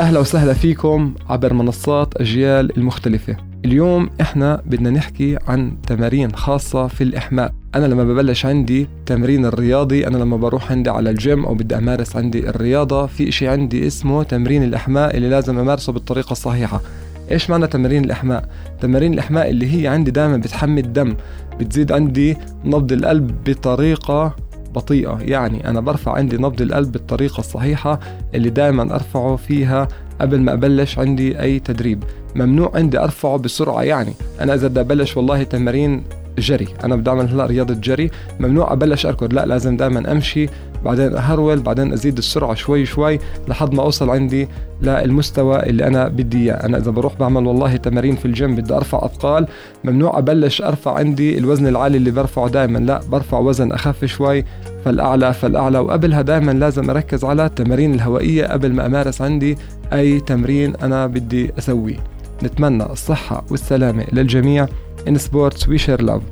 أهلا وسهلا فيكم عبر منصات أجيال المختلفة. اليوم إحنا بدنا نحكي عن تمارين خاصة في الإحماء. أنا لما ببلش عندي تمرين الرياضي أنا لما بروح عندي على الجيم أو بدي أمارس عندي الرياضة في إشي عندي اسمه تمرين الإحماء اللي لازم أمارسه بالطريقة الصحيحة. إيش معنى تمارين الإحماء؟ تمارين الإحماء اللي هي عندي دائما بتحمي الدم بتزيد عندي نبض القلب بطريقة بطيئة. يعني أنا برفع عندي نبض القلب بالطريقة الصحيحة اللي دائما أرفعه فيها قبل ما أبلش عندي أي تدريب. ممنوع عندي أرفعه بسرعة يعني. أنا إذا بدي أبلش والله تمارين جري. أنا بدي أعمل هلأ رياضة جري. ممنوع أبلش أركض. لا لازم دائما أمشي بعدين أهرول بعدين أزيد السرعة شوي شوي لحد ما أوصل عندي للمستوى اللي أنا بدي إياه. أنا إذا بروح بعمل والله تمارين في الجيم بدي أرفع أثقال ممنوع أبلش أرفع عندي الوزن العالي اللي برفعه دائما لا برفع وزن أخف شوي فالأعلى فالأعلى. وقبلها دائما لازم أركز على التمارين الهوائية قبل ما أمارس عندي أي تمرين أنا بدي أسويه. نتمنى الصحة والسلامة للجميع. In sports we share love